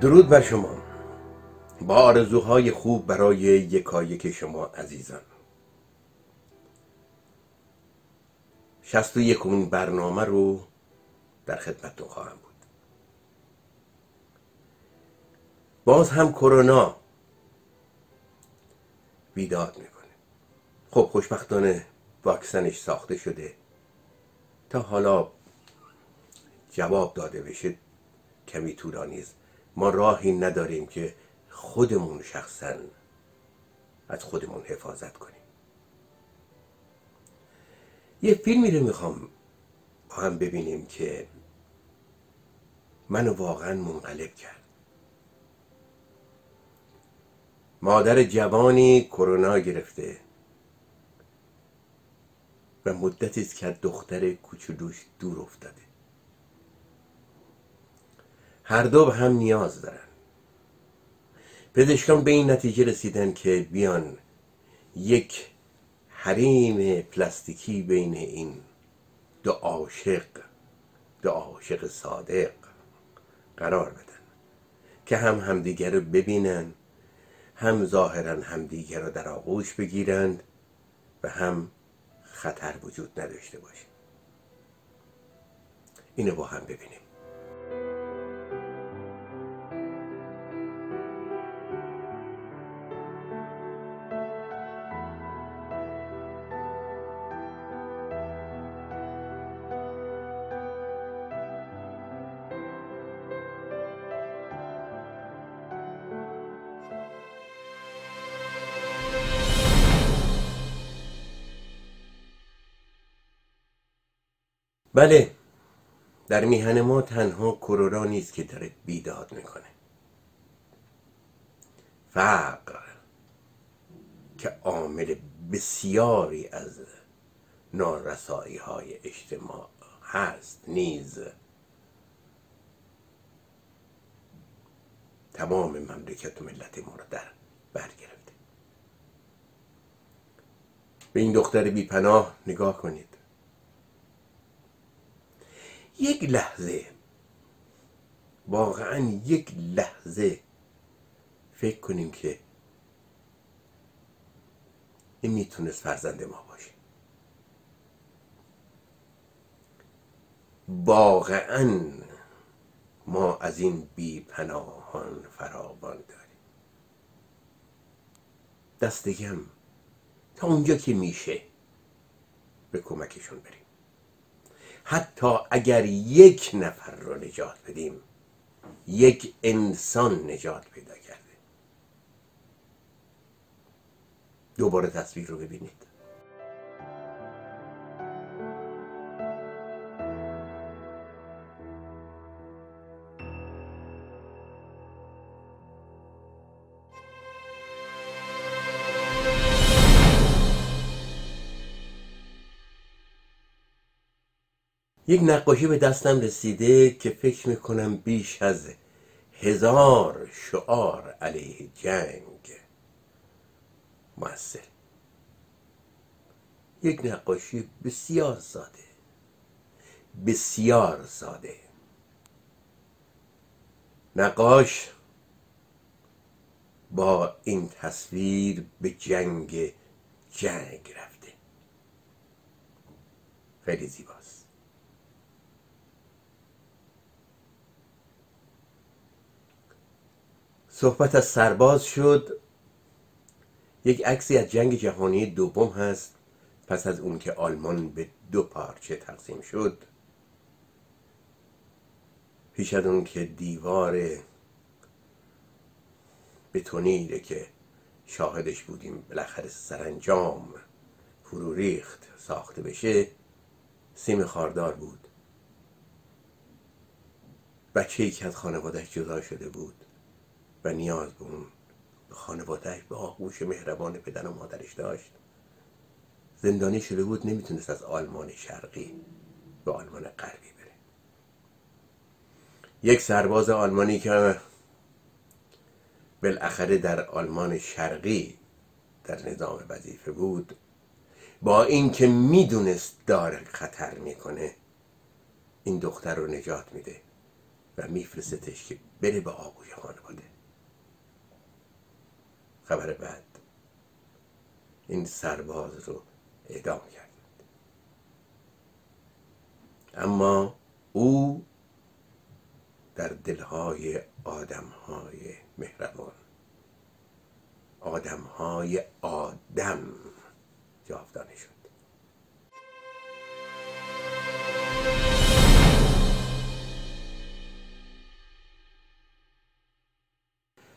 درود بر شما. با آرزوهای خوب برای یکایک شما عزیزان. شست و یکمین برنامه رو در خدمتتون خواهم بود. باز هم کرونا بیداد می‌کنه. خب خوشبختانه واکسنش ساخته شده. تا حالا جواب داده بشه کمی طولانی است. ما راهی نداریم که خودمون شخصا از خودمون حفاظت کنیم. یه فیلمی رو می‌خوام با هم ببینیم که منو واقعا منقلب کرد. مادر جوانی کرونا گرفته و مدتی است که دختر کوچولوش دور افتاده. هر دو به هم نیاز دارن. پزشکان به این نتیجه رسیدن که بیان یک حریم پلاستیکی بین این دو عاشق دو عاشق صادق قرار بدن که هم همدیگر رو ببینن هم ظاهرا همدیگر رو در آغوش بگیرند و هم خطر وجود نداشته باشه. اینو با هم ببینیم. بله. در میهن ما تنها کرونا نیست که داره بیداد می‌کنه. فقر که عامل بسیاری از نارسایی های اجتماع هست نیز. تمام مملکت و ملت ما رو در برگرفته. به این دختر بی پناه نگاه کنید. یک لحظه. واقعا یک لحظه فکر کنیم که این می‌تونست فرزند ما باشه. واقعا ما از این بی پناهان فراوان داریم. دستگم تا اونجا که میشه به کمکشون بریم. حتی اگر یک نفر رو نجات بدیم یک انسان نجات پیدا کرده. دوباره تصویر رو ببینید. یک نقاشی به دستم رسیده که فکر می‌کنم بیش از هزار شعار علیه جنگ. موثر یک نقاشی بسیار ساده. بسیار ساده. نقاش با این تصویر به جنگ جنگ رفته. خیلی زیباست صحبت از سرباز شد. یک عکسی از جنگ جهانی دوم هست. پس از اون که آلمان به دو پارچه تقسیم شد. پیش از اون که دیوار بتونیره که شاهدش بودیم بالاخره سرانجام فرو ریخت ساخته بشه سیم خاردار بود. بچه ای که از خانوادهش جدا شده بود. و نیاز به اون خانوادهش به آغوش مهربان پدر و مادرش داشت. زندانی شده بود نمی‌تونست از آلمان شرقی به آلمان غربی بره. یک سرباز آلمانی که بالاخره در آلمان شرقی در نظام وظیفه بود با اینکه می‌دونست داره خطر می‌کنه این دختر رو نجات میده و میفرستش که بره به آغوش خانواده. خبر بعد این سرباز رو اعدام کرد. اما او در دلهای آدمهای مهربان آدمهای آدم جاودانه شد.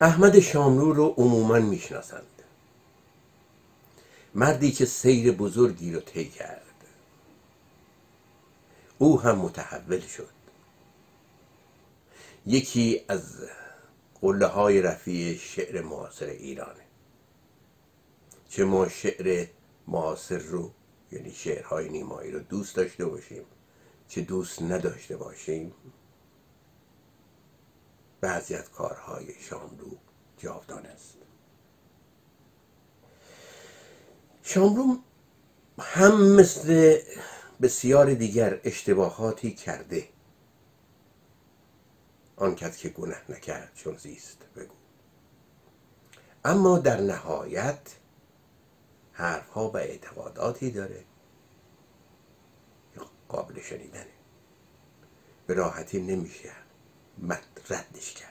احمد شاملو رو عموما می‌شناسند. مردی که سیر بزرگی رو طی کرد. او هم متحول شد. یکی از قله های رفیع شعر معاصر ایرانه. چه ما شعر معاصر رو یعنی شعرهای نیمایی رو دوست داشته باشیم چه دوست نداشته باشیم بعضی از کارهای شاملو جاودان است. شاملو هم مثل بسیار دیگر اشتباهاتی کرده. آن کس که گناه نکرد چون زیست بگو. اما در نهایت حرفها و اعتقاداتی داره قابل شنیدنه. به راحتی نمیشه ردش کرد.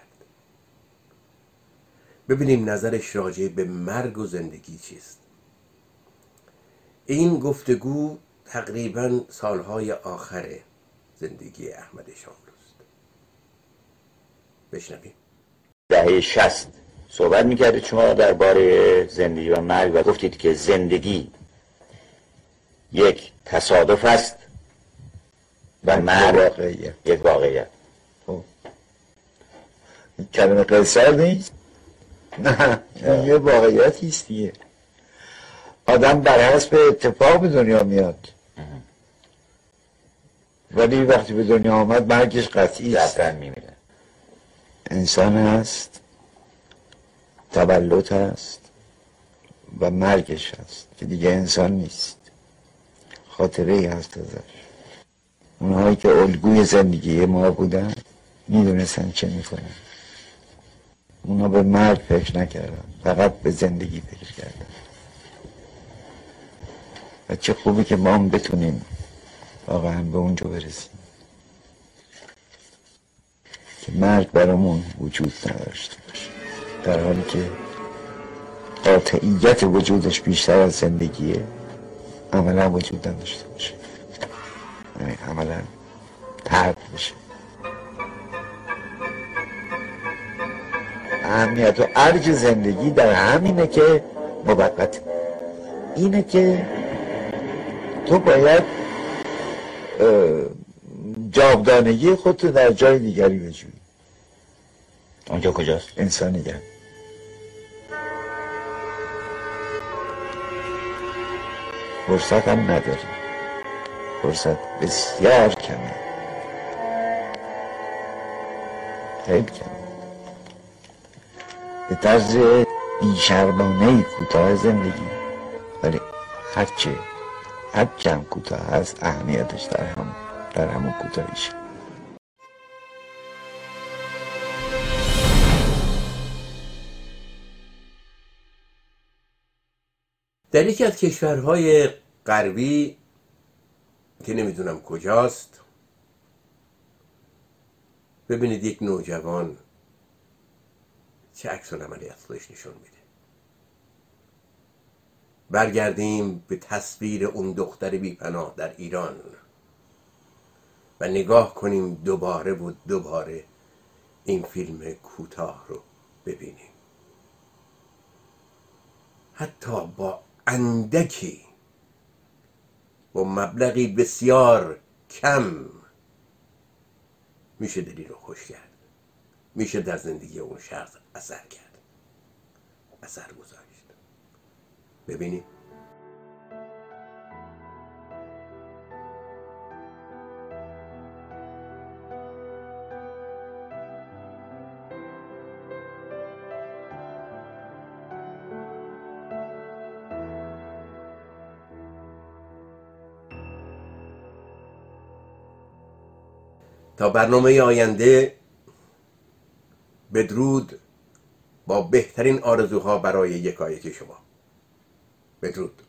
ببینیم نظرش راجع به مرگ و زندگی چیست. این گفتگو تقریبا سالهای آخر زندگی احمد شاملوست بشنویم. دهه شست صحبت می‌کردید شما درباره زندگی و مرگ و گفتید که زندگی یک تصادف است و مرگ یک واقعیت. کلمه قصر نیست؟ نه این یه واقعیتی است دیگه. آدم بر حسب اتفاق به دنیا میاد. ولی وقتی به دنیا آمد مرگش قطعی است. میمیره. انسان است تولد هست و مرگش هست که دیگه انسان نیست. خاطره ای هست ازش. اونهایی که الگوی زندگی ما بودن می‌دونستن چه می‌کنن. اونا به مرگ فکر نکردن. فقط به زندگی فکر کردن. و چه خوبی که ما هم بتونیم واقعا به اونجا برسیم. که مرگ برامون وجود نداشته باشه. در حالی که قاطعیت وجودش بیشتر از زندگیه عملا وجود نداشته باشه. یعنی عملا اهمیت و ارج زندگی در همینه که موقت. اینه که تو باید جاودانگی خودتو در جای دیگری بجویی. اونجا کجاست؟ انسانیت فرصت هم نداریم فرصت بسیار کمه. خیلی کمه. به طرز بیشرمانه کوتاه زندگی. ولی هرچه هر هم کوتاه هست اهمیتش در هم در همون کوتاهیشه در یکی از کشورهای غربی که نمی‌دونم کجاست ببینید یک نوجوان چه عکس عملی از خودش نشون میده. برگردیم به تصویر اون دختر بیپناه در ایران. و نگاه کنیم دوباره و دوباره این فیلم کوتاه رو ببینیم. حتی با اندکی با مبلغی بسیار کم میشه دلی رو خوش کرد. میشه در زندگی اون شخص اثر کرد. اثر گذاشت. ببینیم. تا برنامه آینده بدرود با بهترین آرزوها برای یکایک شما. بدرود.